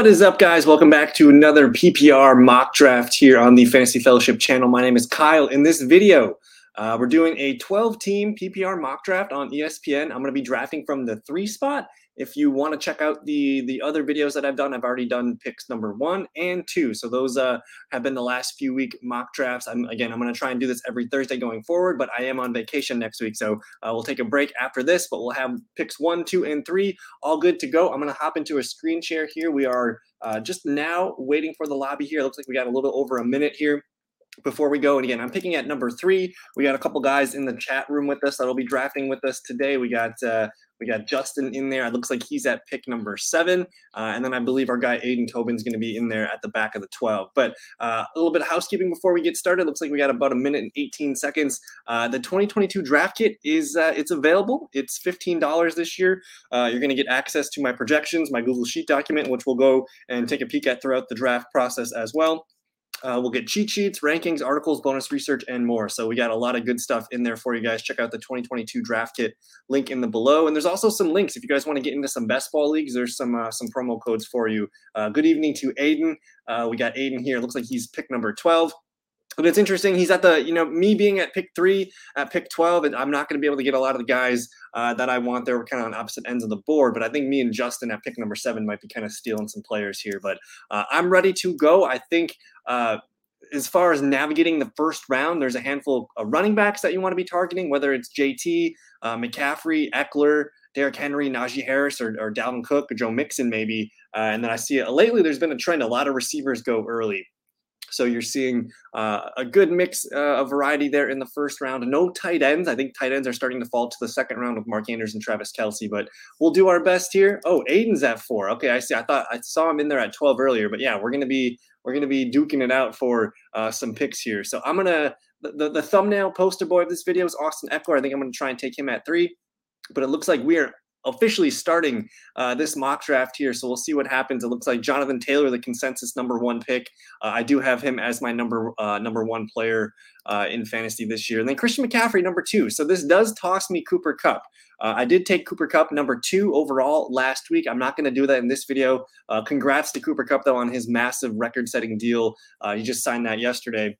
What is up, guys? Welcome back to another PPR mock draft here on the Fantasy Fellowship channel. My name is Kyle. In this video, uh, we're doing a 12 team PPR mock draft on ESPN. I'm going to be drafting from the three spot if you want to check out the the other videos that I've done, I've already done picks number one and two. So those uh, have been the last few week mock drafts. I'm again, I'm going to try and do this every Thursday going forward, but I am on vacation next week, so uh, we'll take a break after this. But we'll have picks one, two, and three all good to go. I'm going to hop into a screen share here. We are uh, just now waiting for the lobby here. Looks like we got a little over a minute here before we go. And again, I'm picking at number three. We got a couple guys in the chat room with us that'll be drafting with us today. We got uh, we got Justin in there. It looks like he's at pick number seven. Uh, and then I believe our guy Aiden Tobin's going to be in there at the back of the 12. But uh, a little bit of housekeeping before we get started. Looks like we got about a minute and 18 seconds. Uh, the 2022 draft kit is uh, it's available. It's $15 this year. Uh, you're going to get access to my projections, my Google Sheet document, which we'll go and take a peek at throughout the draft process as well. Uh, we'll get cheat sheets, rankings, articles, bonus research, and more. So we got a lot of good stuff in there for you guys. Check out the 2022 draft kit link in the below, and there's also some links if you guys want to get into some best ball leagues. There's some uh, some promo codes for you. Uh, good evening to Aiden. Uh, we got Aiden here. Looks like he's pick number 12 but it's interesting. He's at the, you know, me being at pick three, at pick 12, and I'm not going to be able to get a lot of the guys uh, that I want there. We're kind of on opposite ends of the board, but I think me and Justin at pick number seven might be kind of stealing some players here. But uh, I'm ready to go. I think uh, as far as navigating the first round, there's a handful of running backs that you want to be targeting, whether it's JT, uh, McCaffrey, Ekeler, Derrick Henry, Najee Harris, or, or Dalvin Cook, or Joe Mixon, maybe. Uh, and then I see it lately. There's been a trend. A lot of receivers go early. So you're seeing uh, a good mix uh, of variety there in the first round. No tight ends. I think tight ends are starting to fall to the second round with Mark Andrews and Travis Kelce, but we'll do our best here. Oh, Aiden's at four. Okay, I see. I thought I saw him in there at 12 earlier, but yeah, we're gonna be we're gonna be duking it out for uh, some picks here. So I'm gonna the, the, the thumbnail poster boy of this video is Austin Ekeler. I think I'm gonna try and take him at three, but it looks like we are officially starting uh, this mock draft here. So we'll see what happens. It looks like Jonathan Taylor, the consensus number one pick. Uh, I do have him as my number uh, number one player uh, in fantasy this year. And then Christian McCaffrey, number two. So this does toss me Cooper Kupp. Uh, I did take Cooper Kupp number two overall last week. I'm not going to do that in this video. Uh, congrats to Cooper Kupp though on his massive record-setting deal. he just signed that yesterday.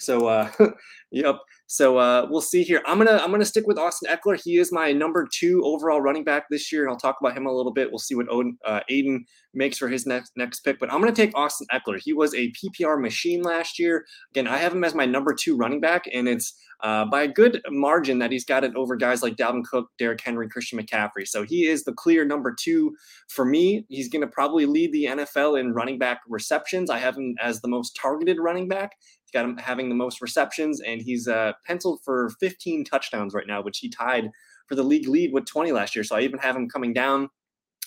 So, uh, yep. So uh, we'll see here. I'm gonna I'm gonna stick with Austin Ekeler. He is my number two overall running back this year, and I'll talk about him a little bit. We'll see what Odin, uh, Aiden makes for his next next pick. But I'm gonna take Austin Ekeler. He was a PPR machine last year. Again, I have him as my number two running back, and it's uh, by a good margin that he's got it over guys like Dalvin Cook, Derrick Henry, Christian McCaffrey. So he is the clear number two for me. He's going to probably lead the NFL in running back receptions. I have him as the most targeted running back. Got him having the most receptions, and he's uh, penciled for 15 touchdowns right now, which he tied for the league lead with 20 last year. So I even have him coming down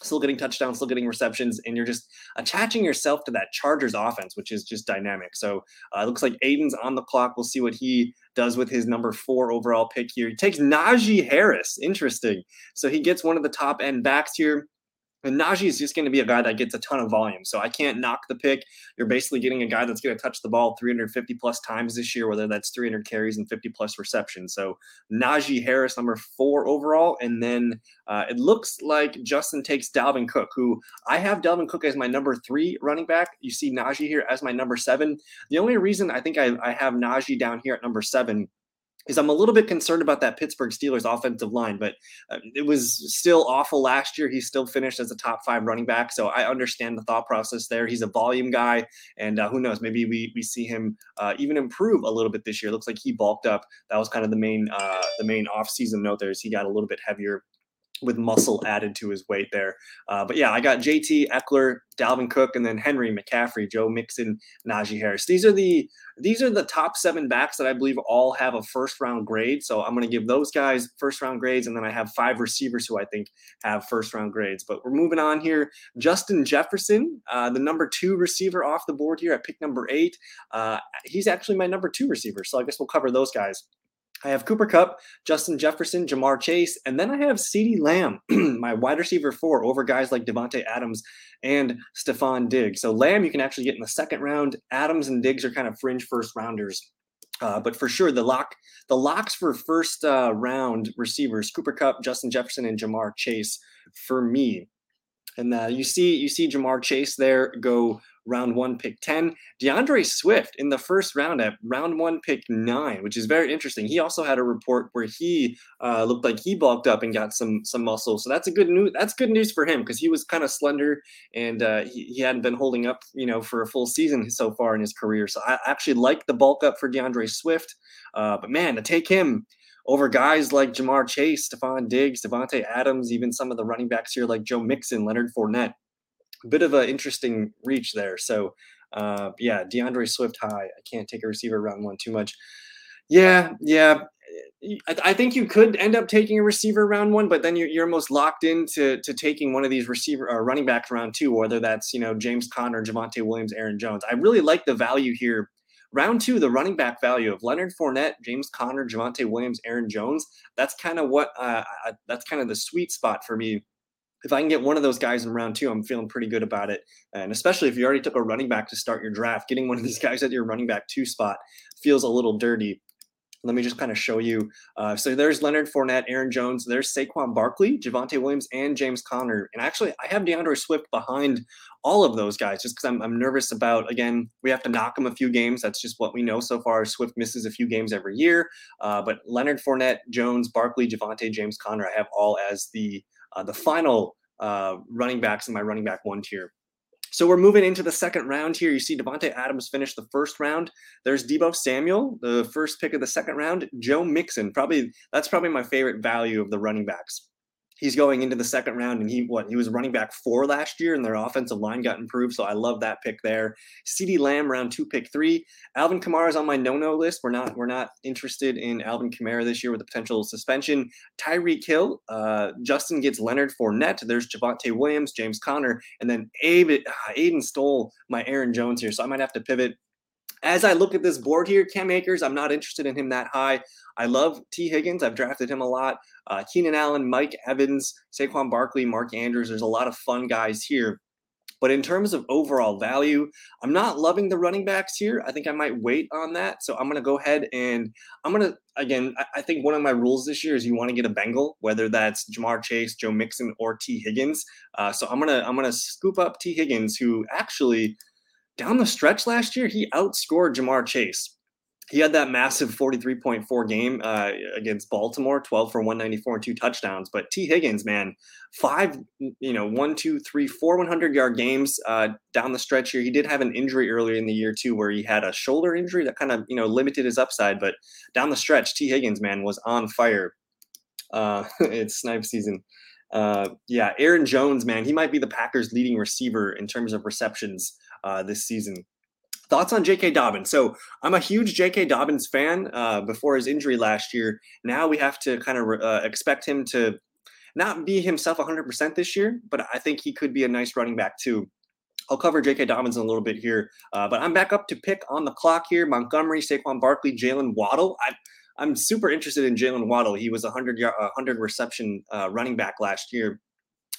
still getting touchdowns, still getting receptions, and you're just attaching yourself to that Chargers offense, which is just dynamic. So uh, it looks like Aiden's on the clock. We'll see what he does with his number four overall pick here. He takes Najee Harris. Interesting. So he gets one of the top end backs here. And Najee is just going to be a guy that gets a ton of volume. So I can't knock the pick. You're basically getting a guy that's going to touch the ball 350 plus times this year, whether that's 300 carries and 50 plus receptions. So Najee Harris, number four overall. And then uh, it looks like Justin takes Dalvin Cook, who I have Dalvin Cook as my number three running back. You see Najee here as my number seven. The only reason I think I, I have Najee down here at number seven is I'm a little bit concerned about that Pittsburgh Steelers offensive line, but uh, it was still awful last year. He still finished as a top five running back, so I understand the thought process there. He's a volume guy, and uh, who knows, maybe we we see him uh, even improve a little bit this year. Looks like he bulked up. That was kind of the main uh, the main off season note. There is he got a little bit heavier with muscle added to his weight there. Uh, but yeah, I got JT Ekeler, Dalvin Cook, and then Henry McCaffrey, Joe Mixon, Najee Harris. These are the these are the top seven backs that I believe all have a first round grade. So I'm going to give those guys first round grades, and then I have five receivers who I think have first round grades. But we're moving on here. Justin Jefferson, uh, the number two receiver off the board here at pick number eight. Uh, he's actually my number two receiver. So I guess we'll cover those guys. I have Cooper Kupp, Justin Jefferson, Ja'Marr Chase, and then I have CeeDee Lamb, my wide receiver four, over guys like Davante Adams and Stefon Diggs. So Lamb you can actually get in the second round. Adams and Diggs are kind of fringe first rounders. Uh, but for sure, the lock, the locks for first uh, round receivers: Cooper Kupp, Justin Jefferson, and Ja'Marr Chase. For me, And uh, you see you see Ja'Marr Chase there go round one, pick 10. D'Andre Swift in the first round at round one, pick nine, which is very interesting. He also had a report where he uh, looked like he bulked up and got some some muscle. So that's a good news. That's good news for him because he was kind of slender and uh, he, he hadn't been holding up, you know, for a full season so far in his career. So I actually like the bulk up for D'Andre Swift. Uh, but man, to take him over guys like Ja'Marr Chase, Stefon Diggs, Davante Adams, even some of the running backs here like Joe Mixon, Leonard Fournette bit of an interesting reach there. So, uh, yeah, D'Andre Swift high. I can't take a receiver round one too much. Yeah, yeah. I, I, think you could end up taking a receiver round one, but then you're, you're almost locked into to taking one of these receiver or uh, running backs round two, whether that's you know James Conner, Javonte Williams, Aaron Jones. I really like the value here. Round two, the running back value of Leonard Fournette, James Conner, Javonte Williams, Aaron Jones. That's kind of what uh, I, that's kind of the sweet spot for me if I can get one of those guys in round two, I'm feeling pretty good about it. And especially if you already took a running back to start your draft, getting one of these guys at your running back two spot feels a little dirty. Let me just kind of show you. Uh, so there's Leonard Fournette, Aaron Jones, there's Saquon Barkley, Javonte Williams, and James Conner. And actually, I have D'Andre Swift behind all of those guys just because I'm, I'm nervous about, again, we have to knock him a few games. That's just what we know so far. Swift misses a few games every year. Uh, but Leonard Fournette, Jones, Barkley, Javonte, James Conner, I have all as the uh, the final uh, running backs in my running back one tier. So we're moving into the second round here. You see Davante Adams finish the first round. There's Deebo Samuel, the first pick of the second round. Joe Mixon, probably that's probably my favorite value of the running backs he's going into the second round and he what he was running back four last year and their offensive line got improved. So i love that pick there. CeeDee Lamb round two pick three. Alvin kamara is on my no-no list. We're not we're not interested in alvin kamara this year with the potential suspension. Tyreek hill uh, justin gets leonard Fournette. there's Javonte williams james conner and then Abe, Aiden stole my aaron jones here. So i might have to pivot as I look at this board here, Cam Akers, I'm not interested in him that high. I love Tee Higgins. I've drafted him a lot. Uh, Keenan Allen, Mike Evans, Saquon Barkley, Mark Andrews. There's a lot of fun guys here. But in terms of overall value, I'm not loving the running backs here. I think I might wait on that. So I'm going to go ahead and I'm going to, again, I, think one of my rules this year is you want to get a Bengal, whether that's Ja'Marr Chase, Joe Mixon, or Tee Higgins. Uh, so I'm going to, I'm going to scoop up Tee Higgins, who actually – down the stretch last year, he outscored Ja'Marr Chase. He had that massive 43.4 game uh, against Baltimore, 12 for 194 and two touchdowns. But Tee Higgins, man, five, you know, one, two, three, four 100 yard games uh, down the stretch here. He did have an injury earlier in the year, too, where he had a shoulder injury that kind of, you know, limited his upside. But down the stretch, Tee Higgins, man, was on fire. Uh, it's snipe season. Uh, yeah, Aaron Jones, man, he might be the Packers' leading receiver in terms of receptions uh, this season. Thoughts on J.K. Dobbins? So I'm a huge J.K. Dobbins fan. Uh, before his injury last year, now we have to kind of uh, expect him to not be himself 100% this year, but I think he could be a nice running back two. I'll cover J.K. Dobbins in a little bit here, uh, but I'm back up to pick on the clock here. Montgomery, Saquon Barkley, Jalen Waddle. I, I'm super interested in Jalen Waddle. He was a 100 100 reception uh, running back last year.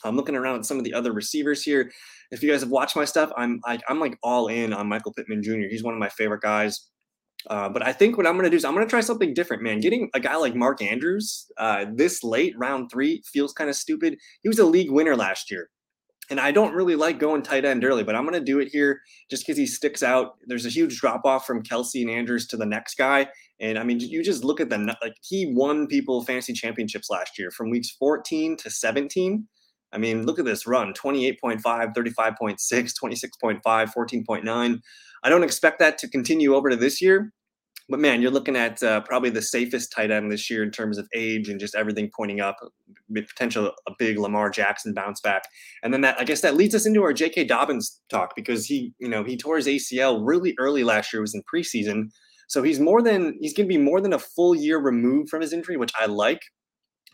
I'm looking around at some of the other receivers here. If you guys have watched my stuff, I'm I, am i am like all in on Michael Pittman Jr. He's one of my favorite guys. Uh, but I think what I'm going to do is I'm going to try something different, man. Getting a guy like Mark Andrews uh, this late, round three, feels kind of stupid. He was a league winner last year. And I don't really like going tight end early, but I'm going to do it here just because he sticks out. There's a huge drop off from Kelce and Andrews to the next guy. And I mean, you just look at the, like, he won people fantasy championships last year from weeks 14 to 17. I mean, look at this run 28.5, 35.6, 26.5, 14.9. I don't expect that to continue over to this year. But man, you're looking at uh, probably the safest tight end this year in terms of age and just everything pointing up, potential a big Lamar Jackson bounce back. And then that I guess that leads us into our J.K. Dobbins talk because he, you know, he tore his ACL really early last year. Was in preseason, so he's more than he's going to be more than a full year removed from his injury, which I like.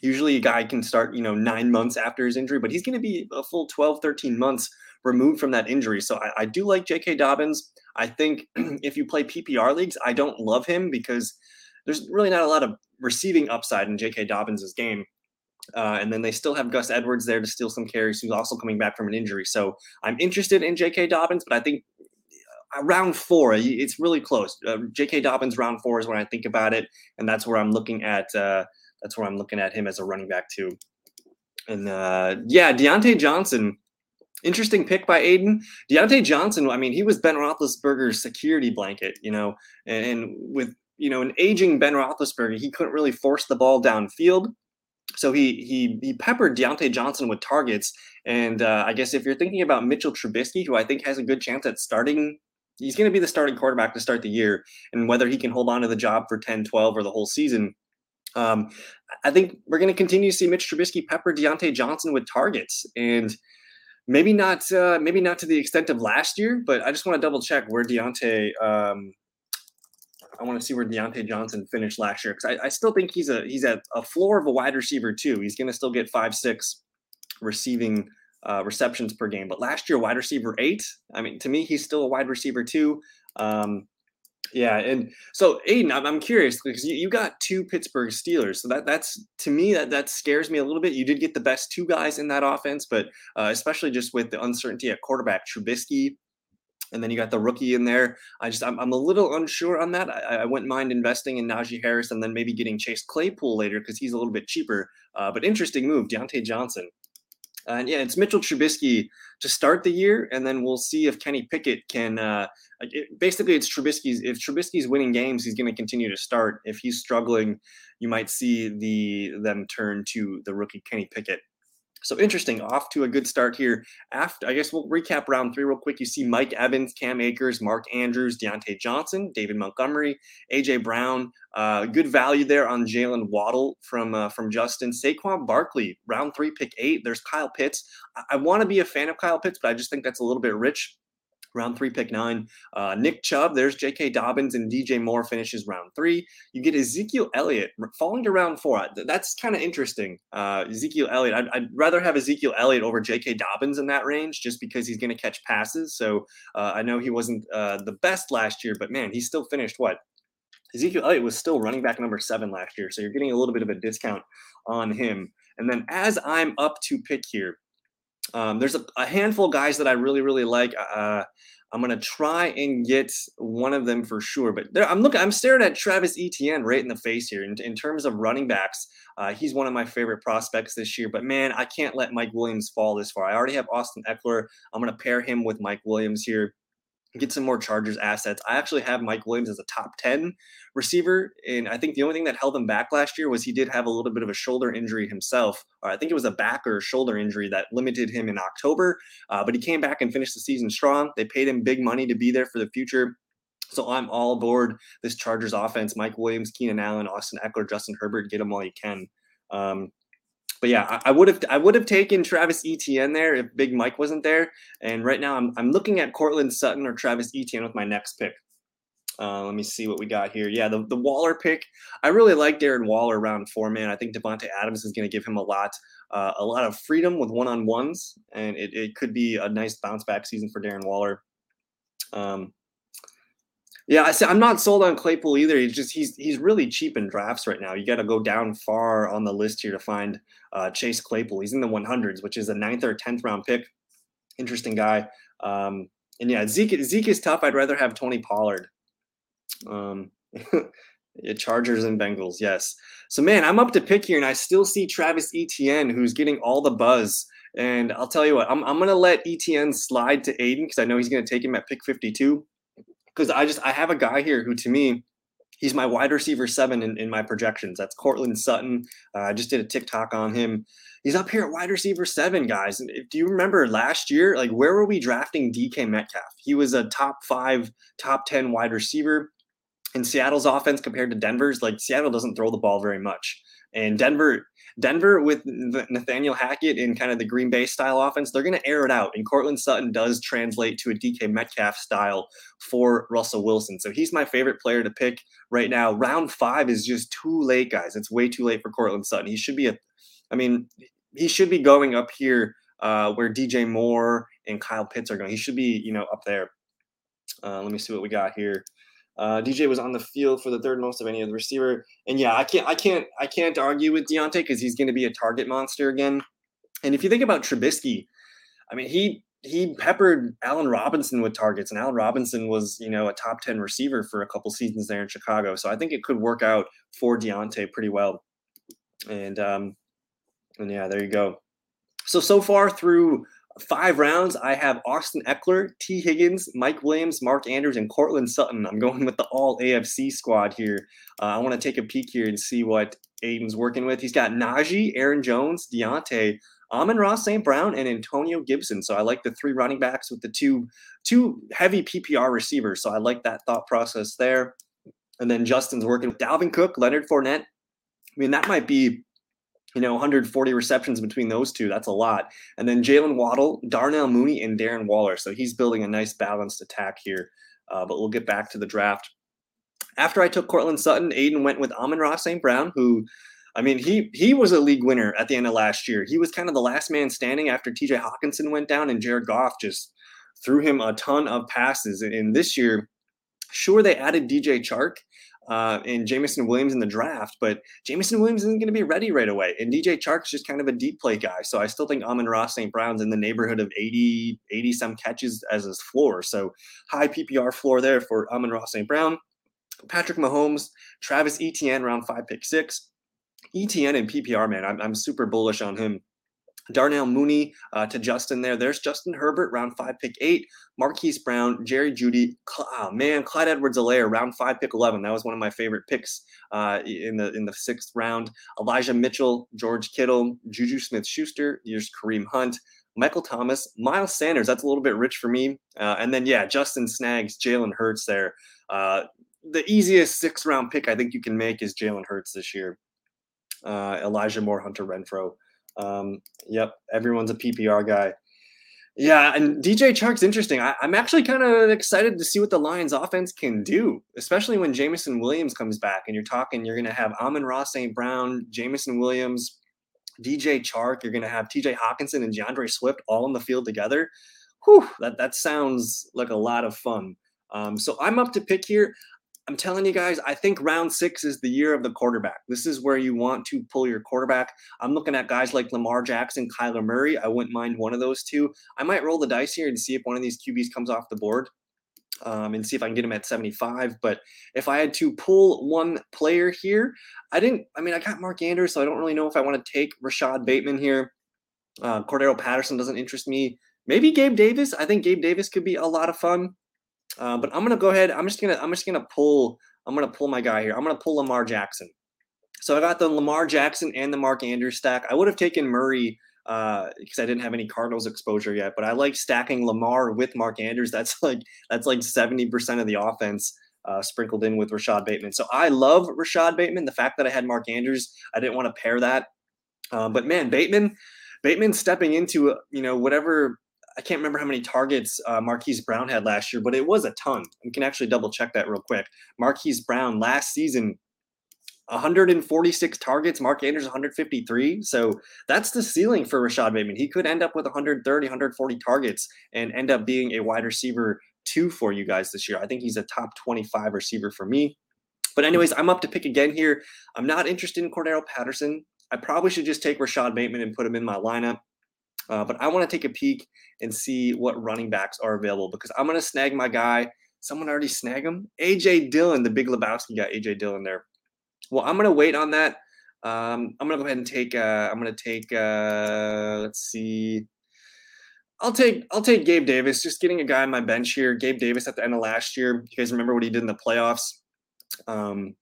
Usually a guy can start, you know, nine months after his injury, but he's going to be a full 12, 13 months removed from that injury. So I, I do like J.K. Dobbins. I think if you play PPR leagues, I don't love him because there's really not a lot of receiving upside in J.K. Dobbins' game. Uh, and then they still have Gus Edwards there to steal some carries, who's also coming back from an injury. So I'm interested in J.K. Dobbins, but I think uh, round four, it's really close. Uh, J.K. Dobbins round four is when I think about it, and that's where I'm looking at uh, that's where I'm looking at him as a running back two. And uh, yeah, Diontae Johnson. interesting pick by Aiden. Diontae Johnson, I mean, he was Ben Roethlisberger's security blanket, you know, and, and with, you know, an aging Ben Roethlisberger, he couldn't really force the ball downfield. So he he he peppered Diontae Johnson with targets, and uh, I guess if you're thinking about Mitchell Trubisky, who I think has a good chance at starting, he's going to be the starting quarterback to start the year, and whether he can hold on to the job for 10, 12, or the whole season, um, I think we're going to continue to see Mitch Trubisky pepper Diontae Johnson with targets, and maybe not uh, maybe not to the extent of last year, but I just want to double check where Diontae. Um, I want to see where Diontae Johnson finished last year because I, I, still think he's a he's at a floor of a wide receiver two. He's going to still get five six receiving uh, receptions per game, but last year wide receiver eight. I mean, to me, he's still a wide receiver two. Um, yeah, and so Aiden, I'm, I'm curious because you, you got two Pittsburgh Steelers, so that that's to me that that scares me a little bit. You did get the best two guys in that offense, but uh, especially just with the uncertainty at quarterback, Trubisky, and then you got the rookie in there. I just I'm, I'm a little unsure on that. I, I wouldn't mind investing in Najee Harris and then maybe getting Chase Claypool later because he's a little bit cheaper. Uh, but interesting move, Diontae Johnson. And yeah, it's Mitchell Trubisky to start the year, and then we'll see if Kenny Pickett can. Uh, it, basically, it's Trubisky's. If Trubisky's winning games, he's going to continue to start. If he's struggling, you might see the them turn to the rookie Kenny Pickett. So interesting, off to a good start here. After I guess we'll recap round three real quick. You see Mike Evans, Cam Akers, Mark Andrews, Diontae Johnson, David Montgomery, AJ Brown. Uh, good value there on Jalen Waddle from uh, from Justin Saquon Barkley, round three, pick eight. There's Kyle Pitts. I, I want to be a fan of Kyle Pitts, but I just think that's a little bit rich round three, pick nine. Uh, Nick Chubb, there's J.K. Dobbins, and DJ Moore finishes round three. You get Ezekiel Elliott falling to round four. That's kind of interesting. Uh, Ezekiel Elliott, I'd, I'd, rather have Ezekiel Elliott over J.K. Dobbins in that range just because he's going to catch passes. So uh, I know he wasn't uh, the best last year, but man, he still finished what? Ezekiel Elliott was still running back number seven last year. So you're getting a little bit of a discount on him. And then as I'm up to pick here, um, there's a, a, handful of guys that I really, really like. Uh, I'm gonna try and get one of them for sure. But there, I'm looking, I'm staring at Travis Etienne right in the face here. In, in terms of running backs, uh, he's one of my favorite prospects this year. But man, I can't let Mike Williams fall this far. I already have Austin Ekeler. I'm gonna pair him with Mike Williams here get some more Chargers assets. I actually have Mike Williams as a top 10 receiver. And I think the only thing that held him back last year was he did have a little bit of a shoulder injury himself. Or I think it was a back or shoulder injury that limited him in October. Uh, but he came back and finished the season strong. They paid him big money to be there for the future. So I'm all aboard this Chargers offense. Mike Williams, Keenan Allen, Austin Ekeler, Justin Herbert, get them while you can. Um, but yeah, I would have I would have taken Travis Etienne there if Big Mike wasn't there. And right now I'm I'm looking at Courtland Sutton or Travis Etienne with my next pick. Uh, let me see what we got here. Yeah, the, the Waller pick. I really like Darren Waller around four man. I think Davante Adams is going to give him a lot, uh, a lot of freedom with one on ones, and it, it could be a nice bounce back season for Darren Waller. Um, yeah, I I'm not sold on Claypool either. He's just he's he's really cheap in drafts right now. You got to go down far on the list here to find uh, Chase Claypool. He's in the 100s, which is a ninth or 10th round pick. Interesting guy. Um, and yeah, Zeke Zeke is tough. I'd rather have Tony Pollard. Um, Chargers and Bengals, yes. So man, I'm up to pick here, and I still see Travis Etienne, who's getting all the buzz. And I'll tell you what, I'm I'm gonna let Etienne slide to Aiden because I know he's gonna take him at pick 52 because I just I have a guy here who to me he's my wide receiver seven in, in my projections. That's Courtland Sutton. Uh, I just did a TikTok on him. He's up here at wide receiver seven, guys. And do you remember last year? Like, where were we drafting DK Metcalf? He was a top five, top 10 wide receiver in Seattle's offense compared to Denver's. Like, Seattle doesn't throw the ball very much. And Denver, Denver with Nathaniel Hackett in kind of the Green Bay style offense, they're going to air it out. And Courtland Sutton does translate to a DK Metcalf style for Russell Wilson. So he's my favorite player to pick right now. Round five is just too late, guys. It's way too late for Courtland Sutton. He should be a, I mean, he should be going up here uh, where DJ Moore and Kyle Pitts are going. He should be, you know, up there. Uh, let me see what we got here. Uh, DJ was on the field for the third most of any other receiver, and yeah, I can't, I can't, I can't argue with Diontae because he's going to be a target monster again. And if you think about Trubisky, I mean, he he peppered Allen Robinson with targets, and Allen Robinson was, you know, a top 10 receiver for a couple seasons there in Chicago. So I think it could work out for Diontae pretty well. And um, and yeah, there you go. So so far through five rounds, I have Austin Ekeler, Tee Higgins, Mike Williams, Mark Andrews, and Courtland Sutton. I'm going with the all AFC squad here. Uh, I want to take a peek here and see what Aiden's working with. He's got Najee, Aaron Jones, Diontae, Amon-Ra St. Brown, and Antonio Gibson. So I like the three running backs with the two two heavy PPR receivers. So I like that thought process there. And then Justin's working with Dalvin Cook, Leonard Fournette. I mean, that might be you know, 140 receptions between those two. That's a lot. And then Jalen Waddle, Darnell Mooney, and Darren Waller. So he's building a nice balanced attack here. Uh, but we'll get back to the draft. After I took Courtland Sutton, Aiden went with Amon-Ra St. Brown, who, I mean, he he was a league winner at the end of last year. He was kind of the last man standing after TJ Hockenson went down, and Jared Goff just threw him a ton of passes. And this year, sure, they added DJ Chark, uh, and Jameson Williams in the draft, but Jameson Williams isn't going to be ready right away. And DJ Chark's just kind of a deep play guy. So I still think Amon-Ra St. Brown's in the neighborhood of 80, 80 some catches as his floor. So high PPR floor there for Amon-Ra St. Brown. Patrick Mahomes, Travis Etienne, round five, pick six. Etienne and PPR, man, I'm, I'm super bullish on him. Darnell Mooney uh, to Justin there. There's Justin Herbert, round five, pick eight. Marquise Brown, Jerry Jeudy. Oh, man, Clyde Edwards-Helaire, round five, pick 11. That was one of my favorite picks uh, in the in the sixth round. Elijah Mitchell, George Kittle, Juju Smith Schuster. Here's Kareem Hunt. Michael Thomas, Miles Sanders. That's a little bit rich for me. Uh, and then, yeah, Justin Snags, Jalen Hurts there. Uh, the easiest six round pick I think you can make is Jalen Hurts this year. Uh, Elijah Moore, Hunter Renfrow. Um, yep, everyone's a PPR guy. Yeah, and DJ Chark's interesting. I, am actually kind of excited to see what the Lions offense can do, especially when Jameson Williams comes back and you're talking, you're going to have Amon-Ra St. Brown, Jameson Williams, DJ Chark. You're going to have TJ Hockenson and D'Andre Swift all in the field together. Whew, that, that sounds like a lot of fun. Um, so I'm up to pick here. I'm telling you guys, I think round six is the year of the quarterback. This is where you want to pull your quarterback. I'm looking at guys like Lamar Jackson, Kyler Murray. I wouldn't mind one of those two. I might roll the dice here and see if one of these QBs comes off the board. Um, and see if I can get him at 75. But if I had to pull one player here, I didn't. I mean, I got Mark Andrews, so I don't really know if I want to take Rashod Bateman here. Uh, Cordarrelle Patterson doesn't interest me. Maybe Gabe Davis. I think Gabe Davis could be a lot of fun. Uh, but I'm gonna go ahead. I'm just gonna I'm just gonna pull. I'm gonna pull my guy here. I'm gonna pull Lamar Jackson. So I got the Lamar Jackson and the Mark Andrews stack. I would have taken Murray because uh, I didn't have any Cardinals exposure yet, but I like stacking Lamar with Mark Andrews. That's like that's like 70% of the offense uh, sprinkled in with Rashod Bateman. So I love Rashod Bateman. The fact that I had Mark Andrews, I didn't want to pair that. Uh, but man, Bateman, Bateman stepping into you know whatever I can't remember how many targets uh, Marquise Brown had last year, but it was a ton. We can actually double check that real quick. Marquise Brown last season, 146 targets. Mark Andrews 153. So that's the ceiling for Rashod Bateman. He could end up with 130, 140 targets and end up being a wide receiver two for you guys this year. I think he's a top 25 receiver for me. But anyways, I'm up to pick again here. I'm not interested in Cordarrelle Patterson. I probably should just take Rashod Bateman and put him in my lineup. Uh, but I want to take a peek and see what running backs are available because I'm going to snag my guy. Someone already snag him. AJ Dillon, the big Lebowski guy, AJ Dillon there. Well, I'm going to wait on that. Um, I'm going to go ahead and take. Uh, I'm going to take. Uh, let's see. I'll take I'll take Gabe Davis. Just getting a guy on my bench here. Gabe Davis at the end of last year. You guys remember what he did in the playoffs? Um,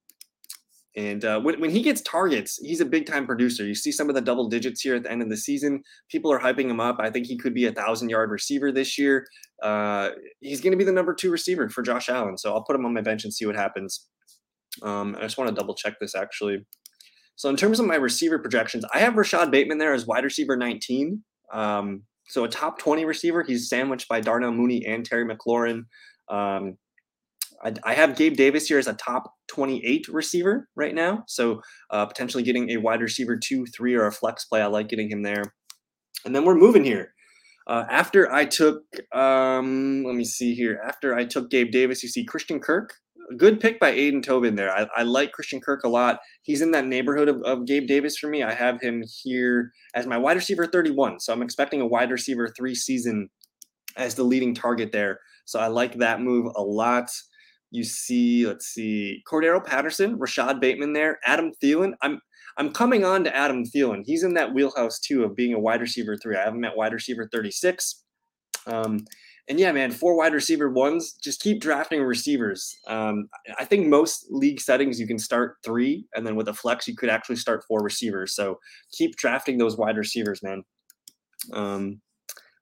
and uh, when, when he gets targets, he's a big time producer. You see some of the double digits here at the end of the season. People are hyping him up. I think he could be a thousand yard receiver this year. Uh, he's going to be the number two receiver for Josh Allen. So I'll put him on my bench and see what happens. Um, I just want to double check this actually. So in terms of my receiver projections, I have Rashod Bateman there as wide receiver 19. Um, so a top 20 receiver. He's sandwiched by Darnell Mooney and Terry McLaurin. Um, I, I, have Gabe Davis here as a top 28 receiver right now. So uh, potentially getting a wide receiver two, three, or a flex play. I like getting him there. And then we're moving here. Uh, after I took, um, let me see here. After I took Gabe Davis, you see Christian Kirk. Good pick by Aiden Tobin there. I, I, like Christian Kirk a lot. He's in that neighborhood of, of Gabe Davis for me. I have him here as my wide receiver 31. So I'm expecting a wide receiver three season as the leading target there. So I like that move a lot. You see, let's see, Cordarrelle Patterson, Rashod Bateman there, Adam Thielen. I'm I'm coming on to Adam Thielen. He's in that wheelhouse too of being a wide receiver three. I have him at wide receiver 36. Um, and yeah, man, four wide receiver ones. Just keep drafting receivers. Um, I think most league settings you can start three, and then with a flex you could actually start four receivers. So keep drafting those wide receivers, man. Um,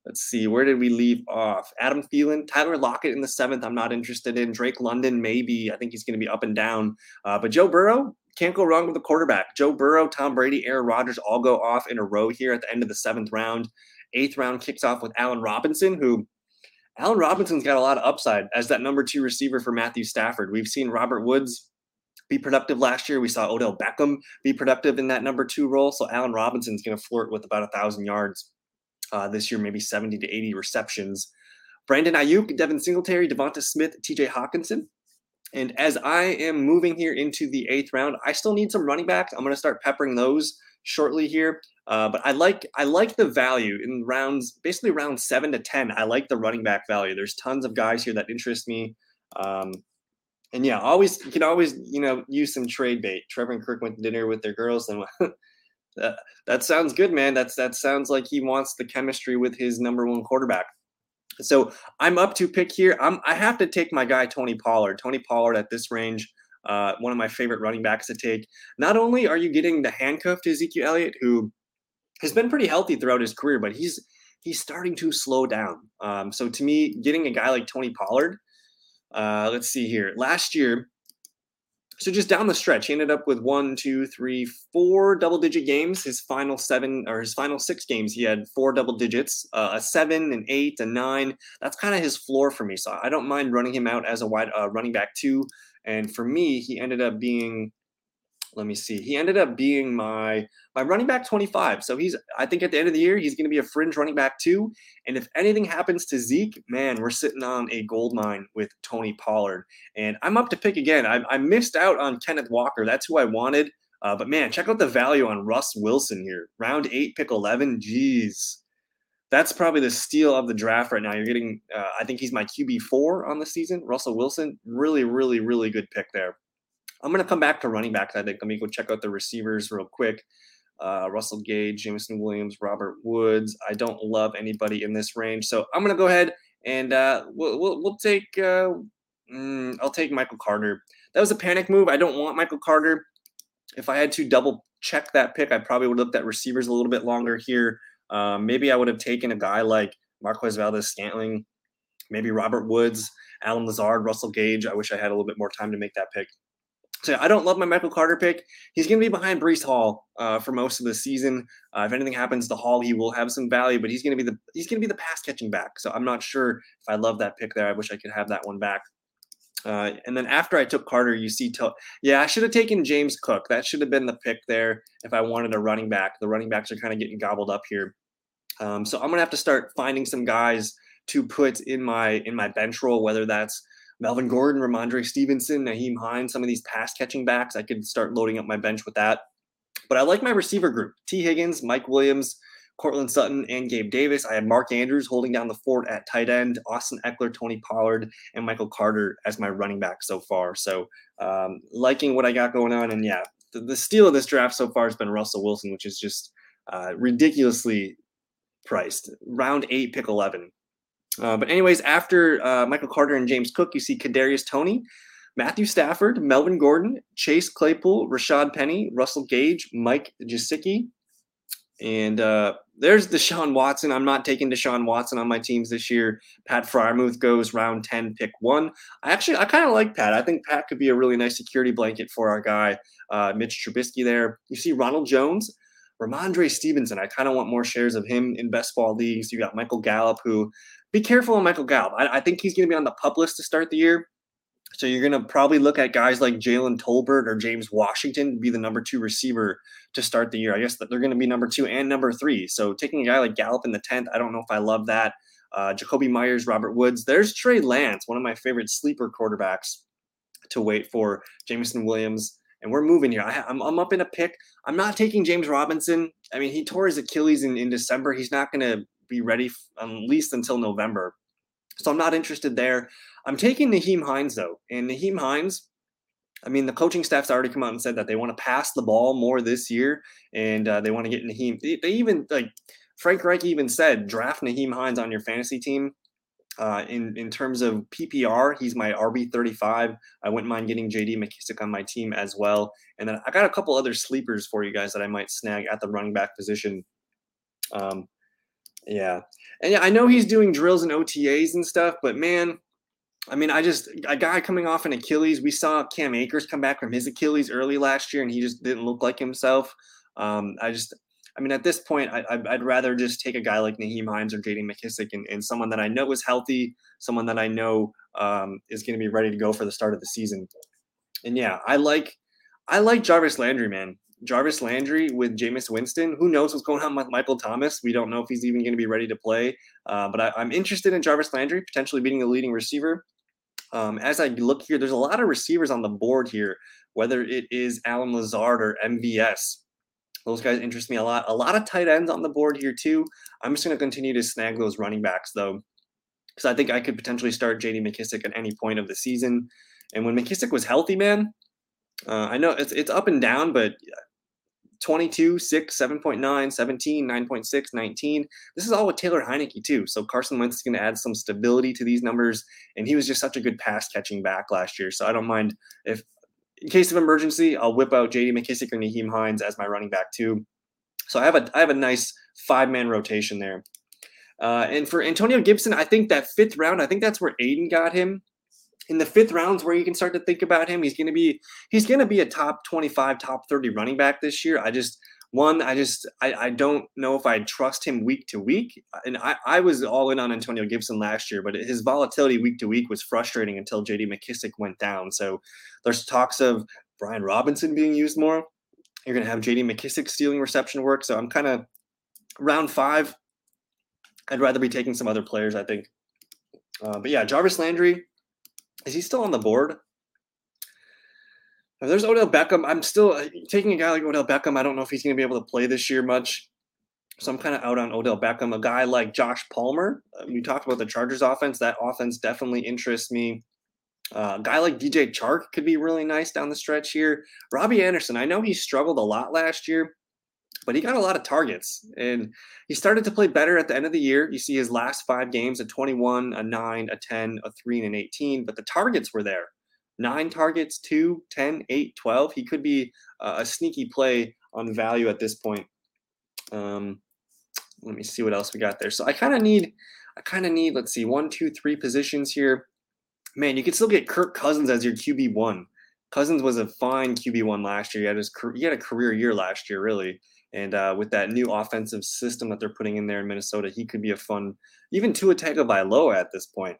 let's see, where did we leave off? Adam Thielen, Tyler Lockett in the seventh. I'm not interested in Drake London. Maybe I think he's going to be up and down. Uh, but Joe Burrow can't go wrong with the quarterback. Joe Burrow, Tom Brady, Aaron Rodgers all go off in a row here at the end of the seventh round. Eighth round kicks off with Allen Robinson, who Allen Robinson's got a lot of upside as that number two receiver for Matthew Stafford. We've seen Robert Woods be productive last year. We saw Odell Beckham be productive in that number two role. So Allen Robinson's going to flirt with about a thousand yards uh, this year, maybe 70 to 80 receptions. Brandon Aiyuk, Devin Singletary, Devonta Smith, TJ Hockenson. And as I am moving here into the eighth round, I still need some running backs. I'm going to start peppering those shortly here. Uh, but I like I like the value in rounds, basically round seven to ten. I like the running back value. There's tons of guys here that interest me. Um, and yeah, always you can always you know use some trade bait. Trevor and Kirk went to dinner with their girls, and that, sounds good, man. That's that sounds like he wants the chemistry with his number one quarterback. So I'm up to pick here. I'm I have to take my guy Tony Pollard. Tony Pollard at this range. Uh, one of my favorite running backs to take. Not only are you getting the handcuffed Ezekiel Elliott, who has been pretty healthy throughout his career, but he's he's starting to slow down. Um, so to me, getting a guy like Tony Pollard, uh, let's see here. Last year, so just down the stretch, he ended up with one, two, three, four double-digit games. His final seven or his final six games, he had four double digits, uh, a seven, an eight, a nine. That's kind of his floor for me. So I don't mind running him out as a wide uh, running back two. And for me, he ended up being let me see. He ended up being my my running back 25. So he's I think at the end of the year he's going to be a fringe running back two. And if anything happens to Zeke, man, we're sitting on a gold mine with Tony Pollard. And I'm up to pick again. I, I missed out on Kenneth Walker. That's who I wanted. Uh, but man, check out the value on Russ Wilson here. Round eight, pick 11. Jeez. That's probably the steal of the draft right now. You're getting, uh, I think he's my QB four on the season. Russell Wilson, really, really, really good pick there. I'm going to come back to running backs. I think. Let me go check out the receivers real quick. Uh, Russell Gage, Jameson Williams, Robert Woods. I don't love anybody in this range, so I'm going to go ahead and uh, we'll, we'll, we'll take. Uh, mm, I'll take Michael Carter. That was a panic move. I don't want Michael Carter. If I had to double check that pick, I probably would have looked at receivers a little bit longer here. Um, maybe I would have taken a guy like Marquez Valdes Scantling, maybe Robert Woods, Allen Lazard, Russell Gage. I wish I had a little bit more time to make that pick. So I don't love my Michael Carter pick. He's going to be behind Breece Hall uh, for most of the season. Uh, if anything happens to Hall, he will have some value, but he's going to be the he's going to be the pass catching back. So I'm not sure if I love that pick there. I wish I could have that one back. Uh, and then after I took Carter, you see, yeah, I should have taken James Cook. That should have been the pick there if I wanted a running back. The running backs are kind of getting gobbled up here. Um, so I'm gonna have to start finding some guys to put in my in my bench role, whether that's Melvin Gordon, Rhamondre Stevenson, Nyheim Hines, some of these pass catching backs. I could start loading up my bench with that. But I like my receiver group Tee Higgins, Mike Williams, Courtland Sutton, and Gabe Davis. I have Mark Andrews holding down the fort at tight end, Austin Ekeler, Tony Pollard, and Michael Carter as my running back so far. So um, liking what I got going on. And yeah, the, the steal of this draft so far has been Russell Wilson, which is just uh, ridiculously priced. Round eight, pick 11. Uh, but anyways, after uh, Michael Carter and James Cook, you see Kadarius Toney, Matthew Stafford, Melvin Gordon, Chase Claypool, Rashad Penny, Russell Gage, Mike Gesicki, and uh, there's Deshaun Watson. I'm not taking Deshaun Watson on my teams this year. Pat Freiermuth goes round 10, pick one. I actually, I kind of like Pat. I think Pat could be a really nice security blanket for our guy, uh, Mitch Trubisky there. You see Ronald Jones, Rhamondre Stevenson. I kind of want more shares of him in best ball leagues. You got Michael Gallup, who be careful on Michael Gallup. I, I think he's going to be on the pup list to start the year. So you're going to probably look at guys like Jalen Tolbert or James Washington to be the number two receiver to start the year. I guess that they're going to be number two and number three. So taking a guy like Gallup in the 10th, I don't know if I love that. Uh, Jakobi Meyers, Robert Woods. There's Trey Lance, one of my favorite sleeper quarterbacks to wait for. Jameson Williams. And we're moving here. I, am up in a pick. I'm not taking James Robinson. I mean, he tore his Achilles in, in December. He's not going to be ready at least until November. So I'm not interested there. I'm taking Nyheim Hines though, and Nyheim Hines. I mean, the coaching staff's already come out and said that they want to pass the ball more this year, and uh, they want to get Nyheim. They, they even like Frank Reich even said draft Nyheim Hines on your fantasy team. Uh, in in terms of PPR, he's my RB thirty five. I wouldn't mind getting JD McKissic on my team as well. And then I got a couple other sleepers for you guys that I might snag at the running back position. Um, yeah, and yeah, I know he's doing drills and OTAs and stuff, but man, I mean, I just a guy coming off an Achilles. We saw Cam Akers come back from his Achilles early last year, and he just didn't look like himself. Um, I just, I mean, at this point, I, would rather just take a guy like Nyheim Hines or J.D. McKissic and, and, someone that I know is healthy, someone that I know um, is going to be ready to go for the start of the season. And yeah, I like, I like Jarvis Landry, man. Jarvis Landry with Jameis Winston. Who knows what's going on with Michael Thomas? We don't know if he's even going to be ready to play. Uh, but I, am interested in Jarvis Landry potentially being the leading receiver. Um, as I look here, there's a lot of receivers on the board here, whether it is Allen Lazard or MVS. Those guys interest me a lot. A lot of tight ends on the board here too. I'm just going to continue to snag those running backs though, because I think I could potentially start J.D. McKissic at any point of the season. And when McKissic was healthy, man, uh, I know it's it's up and down, but 22, 6, 7.9, 17, 9.6, 19. This is all with Taylor Heinicke, too. So Carson Wentz is going to add some stability to these numbers. And he was just such a good pass catching back last year. So I don't mind if, in case of emergency, I'll whip out JD McKissic or Nyheim Hines as my running back, too. So I have a I have a nice five man rotation there. Uh, and for Antonio Gibson, I think that fifth round, I think that's where Aiden got him in the fifth rounds where you can start to think about him. He's going to be he's going to be a top 25, top 30 running back this year. I just one, I just I, I don't know if I trust him week to week. And I, I was all in on Antonio Gibson last year, but his volatility week to week was frustrating until JD McKissic went down. So there's talks of Brian Robinson being used more. You're going to have JD McKissic stealing reception work. So I'm kind of round five. I'd rather be taking some other players, I think. Uh, but yeah, Jarvis Landry, is he still on the board? If there's Odell Beckham. I'm still uh, taking a guy like Odell Beckham. I don't know if he's going to be able to play this year much. So I'm kind of out on Odell Beckham. A guy like Josh Palmer. Uh, we talked about the Chargers offense. That offense definitely interests me. Uh, a guy like DJ Chark could be really nice down the stretch here. Robbie Anderson. I know he struggled a lot last year but he got a lot of targets and he started to play better at the end of the year. You see his last five games a 21, a 9, a 10, a 3, and an 18, but the targets were there. Nine targets, 2, 10, 8, 12. He could be a sneaky play on value at this point. Um, let me see what else we got there. So I kind of need, I kind of need, let's see, one, two, three positions here. Man, you could still get Kirk Cousins as your QB one. Cousins was a fine QB one last year. He had his he had a career year last year, really. And uh, with that new offensive system that they're putting in there in Minnesota, he could be a fun, even Tua Tagovailoa at this point.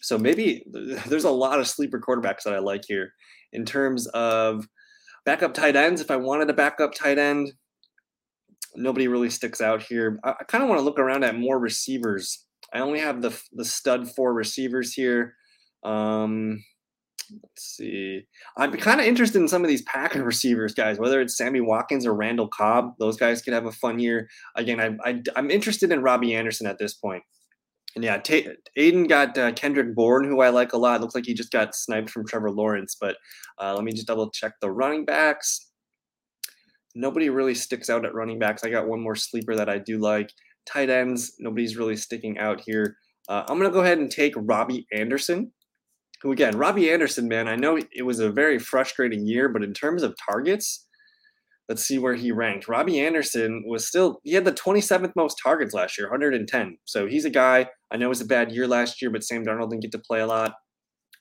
So maybe there's a lot of sleeper quarterbacks that I like here in terms of backup tight ends. If I wanted a backup tight end, nobody really sticks out here. I, I kind of want to look around at more receivers. I only have the the stud four receivers here. Um, Let's see. I'm kind of interested in some of these Packer receivers, guys, whether it's Sammy Watkins or Randall Cobb. Those guys could have a fun year. Again, I, I, am interested in Robbie Anderson at this point. And yeah, T- Aiden got uh, Kendrick Bourne, who I like a lot. Looks like he just got sniped from Trevor Lawrence. But uh, let me just double check the running backs. Nobody really sticks out at running backs. I got one more sleeper that I do like. Tight ends, nobody's really sticking out here. Uh, I'm going to go ahead and take Robbie Anderson who again, Robbie Anderson, man, I know it was a very frustrating year, but in terms of targets, let's see where he ranked. Robbie Anderson was still, he had the 27th most targets last year, 110. So he's a guy, I know it was a bad year last year, but Sam Darnold didn't get to play a lot.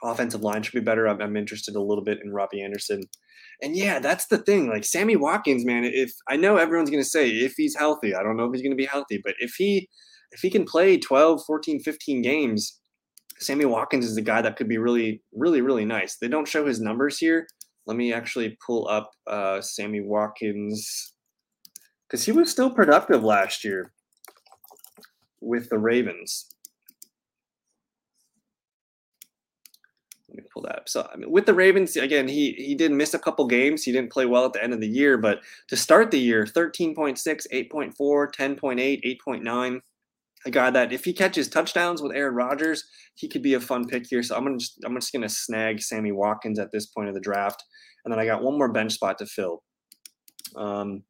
Offensive line should be better. I'm, I'm interested a little bit in Robbie Anderson. And yeah, that's the thing. Like Sammy Watkins, man, if I know everyone's going to say if he's healthy, I don't know if he's going to be healthy, but if he, if he can play 12, 14, 15 games, Sammy Watkins is a guy that could be really, really, really nice. They don't show his numbers here. Let me actually pull up uh, Sammy Watkins because he was still productive last year with the Ravens. Let me pull that up. So I mean, with the Ravens, again, he he did miss a couple games. He didn't play well at the end of the year, but to start the year, 13.6, 8.4, 10.8, 8.9 a guy that if he catches touchdowns with Aaron Rodgers, he could be a fun pick here. So I'm gonna just I'm just gonna snag Sammy Watkins at this point of the draft, and then I got one more bench spot to fill. Um,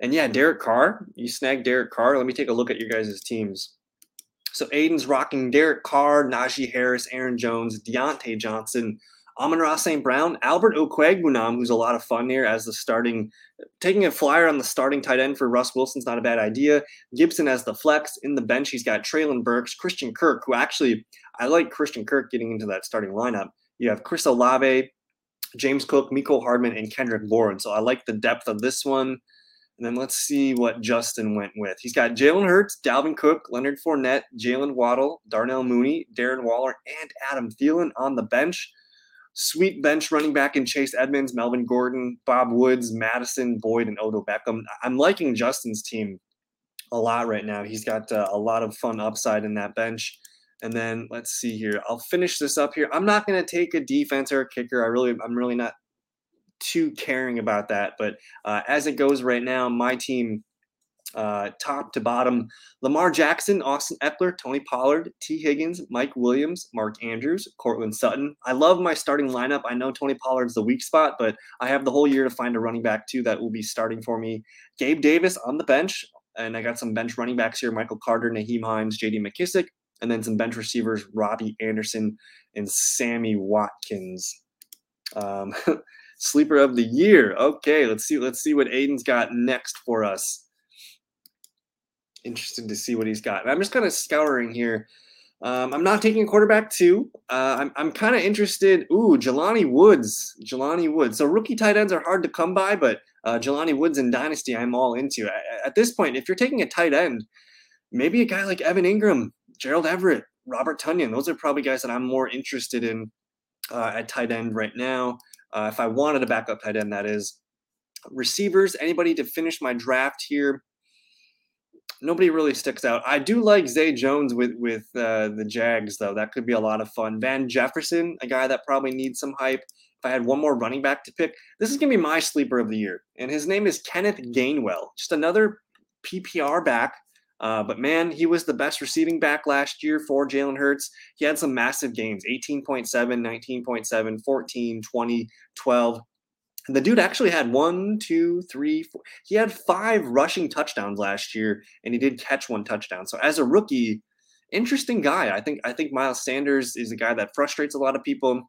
and yeah, Derek Carr, you snag Derek Carr. Let me take a look at your guys' teams. So Aiden's rocking Derek Carr, Najee Harris, Aaron Jones, Diontae Johnson, Amon-Ra St. Brown, Albert Okwuegbunam, who's a lot of fun here as the starting, taking a flyer on the starting tight end for Russ Wilson's not a bad idea. Gibson as the flex. In the bench, he's got Treylon Burks, Christian Kirk, who actually, I like Christian Kirk getting into that starting lineup. You have Chris Olave, James Cook, Mecole Hardman, and Kendrick Bourne. So I like the depth of this one. And then let's see what Justin went with. He's got Jalen Hurts, Dalvin Cook, Leonard Fournette, Jaylen Waddle, Darnell Mooney, Darren Waller, and Adam Thielen on the bench. Sweet bench running back in Chase Edmonds, Melvin Gordon, Bob Woods, Mattison, Boyd, and Odell Beckham. I'm liking Justin's team a lot right now. He's got uh, a lot of fun upside in that bench. And then let's see here. I'll finish this up here. I'm not going to take a defense or a kicker. I really, I'm really not too caring about that. But uh, as it goes right now, my team, uh, top to bottom, Lamar Jackson, Austin Ekeler, Tony Pollard, Tee Higgins, Mike Williams, Mark Andrews, Courtland Sutton. I love my starting lineup. I know Tony Pollard's the weak spot, but I have the whole year to find a running back too that will be starting for me. Gabe Davis on the bench. And I got some bench running backs here Michael Carter, Nyheim Hines, JD McKissic, and then some bench receivers Robbie Anderson and Sammy Watkins. Um, sleeper of the year. Okay, let's see. Let's see what Aiden's got next for us. Interested to see what he's got. I'm just kind of scouring here. Um, I'm not taking a quarterback two. Uh, I'm, I'm kind of interested. Ooh, Jelani Woods. Jelani Woods. So rookie tight ends are hard to come by, but uh, Jelani Woods in Dynasty, I'm all into. At, at this point, if you're taking a tight end, maybe a guy like Evan Engram, Gerald Everett, Robert Tonyan. Those are probably guys that I'm more interested in uh, at tight end right now. Uh, if I wanted a backup tight end, that is. Receivers, anybody to finish my draft here? Nobody really sticks out. I do like Zay Jones with with uh, the Jags, though. That could be a lot of fun. Van Jefferson, a guy that probably needs some hype. If I had one more running back to pick, this is gonna be my sleeper of the year, and his name is Kenneth Gainwell. Just another PPR back uh, but man, he was the best receiving back last year for Jalen Hurts. He had some massive games 18.7, 19.7, 14, 20, 12. The dude actually had one, two, three, four. He had five rushing touchdowns last year, and he did catch one touchdown. So as a rookie, interesting guy. I think I think Miles Sanders is a guy that frustrates a lot of people.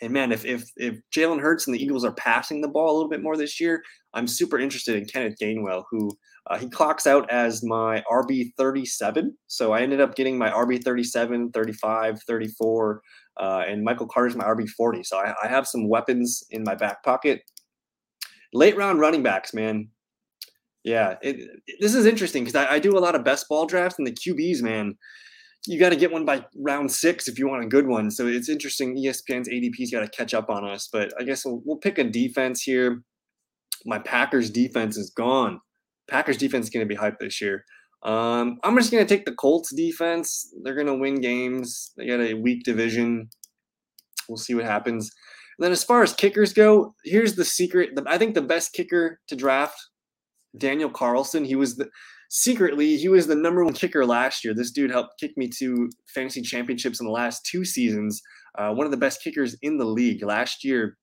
And man, if if if Jalen Hurts and the Eagles are passing the ball a little bit more this year, I'm super interested in Kenneth Gainwell, who uh, he clocks out as my RB 37. So I ended up getting my RB 37, 35, 34, uh, and Michael Carter's my RB 40. So I, I have some weapons in my back pocket. Late round running backs, man. Yeah, it, it, this is interesting because I, I do a lot of best ball drafts and the QBs, man you got to get one by round six if you want a good one. So it's interesting. ESPN's ADP's got to catch up on us, but I guess we'll, we'll, pick a defense here. My Packers defense is gone. Packers defense is going to be hyped this year. Um, I'm just going to take the Colts defense. They're going to win games. They got a weak division. We'll see what happens. And then as far as kickers go, here's the secret. I think the best kicker to draft, Daniel Carlson. He was the secretly he was the number one kicker last year. This dude helped kick me to fantasy championships in the last two seasons. Uh, one of the best kickers in the league last year.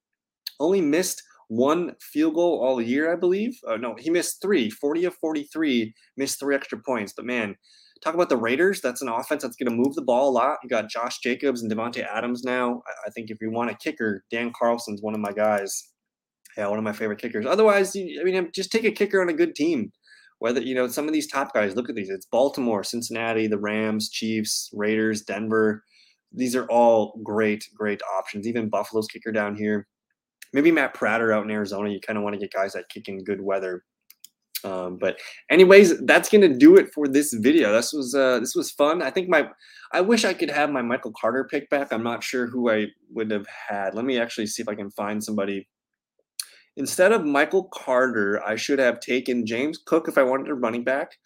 Only missed one field goal all year, I believe. Uh, no, he missed three, 40 of 43, missed three extra points. But man, talk about the Raiders. That's an offense that's going to move the ball a lot. You got Josh Jacobs and Davante Adams now. I think if you want a kicker, Dan Carlson's one of my guys. Yeah, one of my favorite kickers. Otherwise, I mean, just take a kicker on a good team. Whether you know some of these top guys, look at these. It's Baltimore, Cincinnati, the Rams, Chiefs, Raiders, Denver. These are all great, great options. Even Buffalo's kicker down here maybe Matt Prater out in Arizona. You kind of want to get guys that kick in good weather. Um, but anyways, that's gonna do it for this video. This was uh, this was fun. I think my I wish I could have my Michael Carter pick back. I'm not sure who I would have had. Let me actually see if I can find somebody. Instead of Michael Carter, I should have taken James Cook if I wanted a running back,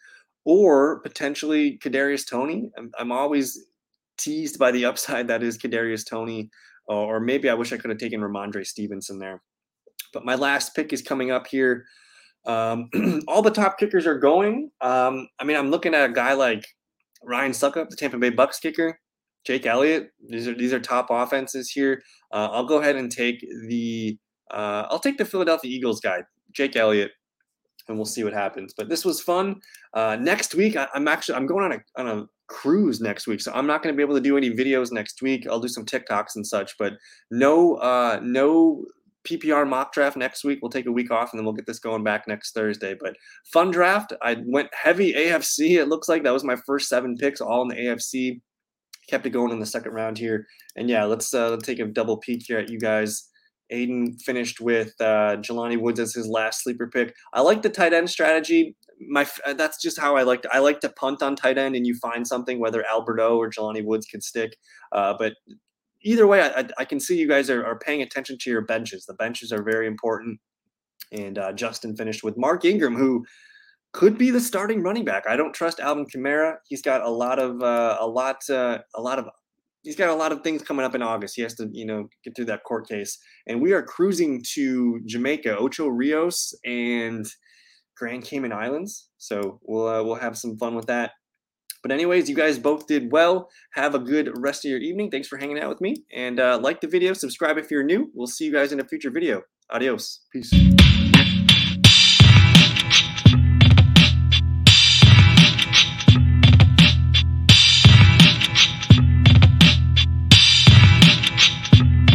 or potentially Kadarius Toney. I'm, I'm always teased by the upside that is Kadarius Toney or maybe I wish I could have taken Rhamondre Stevenson there. But my last pick is coming up here. Um, all the top kickers are going. Um, I mean, I'm looking at a guy like Ryan Succop, the Tampa Bay Bucks kicker, Jake Elliott. These are these are top offenses here. Uh, I'll go ahead and take the uh, I'll take the Philadelphia Eagles guy, Jake Elliott, and we'll see what happens. But this was fun. Uh, next week, I, am actually I'm going on a on a cruise next week, so I'm not going to be able to do any videos next week. I'll do some TikToks and such, but no uh, no PPR mock draft next week. We'll take a week off and then we'll get this going back next Thursday. But fun draft. I went heavy AFC. It looks like that was my first seven picks, all in the AFC. Kept it going in the second round here. And yeah, let's uh, let's take a double peek here at you guys. Aiden finished with uh, Jelani Woods as his last sleeper pick. I like the tight end strategy. My uh, that's just how I like to. I like to punt on tight end, and you find something whether Albert O or Jelani Woods can stick. Uh, but either way, I, I, can see you guys are, are, paying attention to your benches. The benches are very important. And uh, Justin finished with Mark Ingram, who could be the starting running back. I don't trust Alvin Kamara. He's got a lot of uh, a lot uh, a lot of he's got a lot of things coming up in August. He has to, you know, get through that court case. And we are cruising to Jamaica, Ocho Rios and Grand Cayman Islands. So we'll uh, we'll have some fun with that. But anyways, you guys both did well. Have a good rest of your evening. Thanks for hanging out with me. And uh, like the video, subscribe if you're new. We'll see you guys in a future video. Adios. Peace.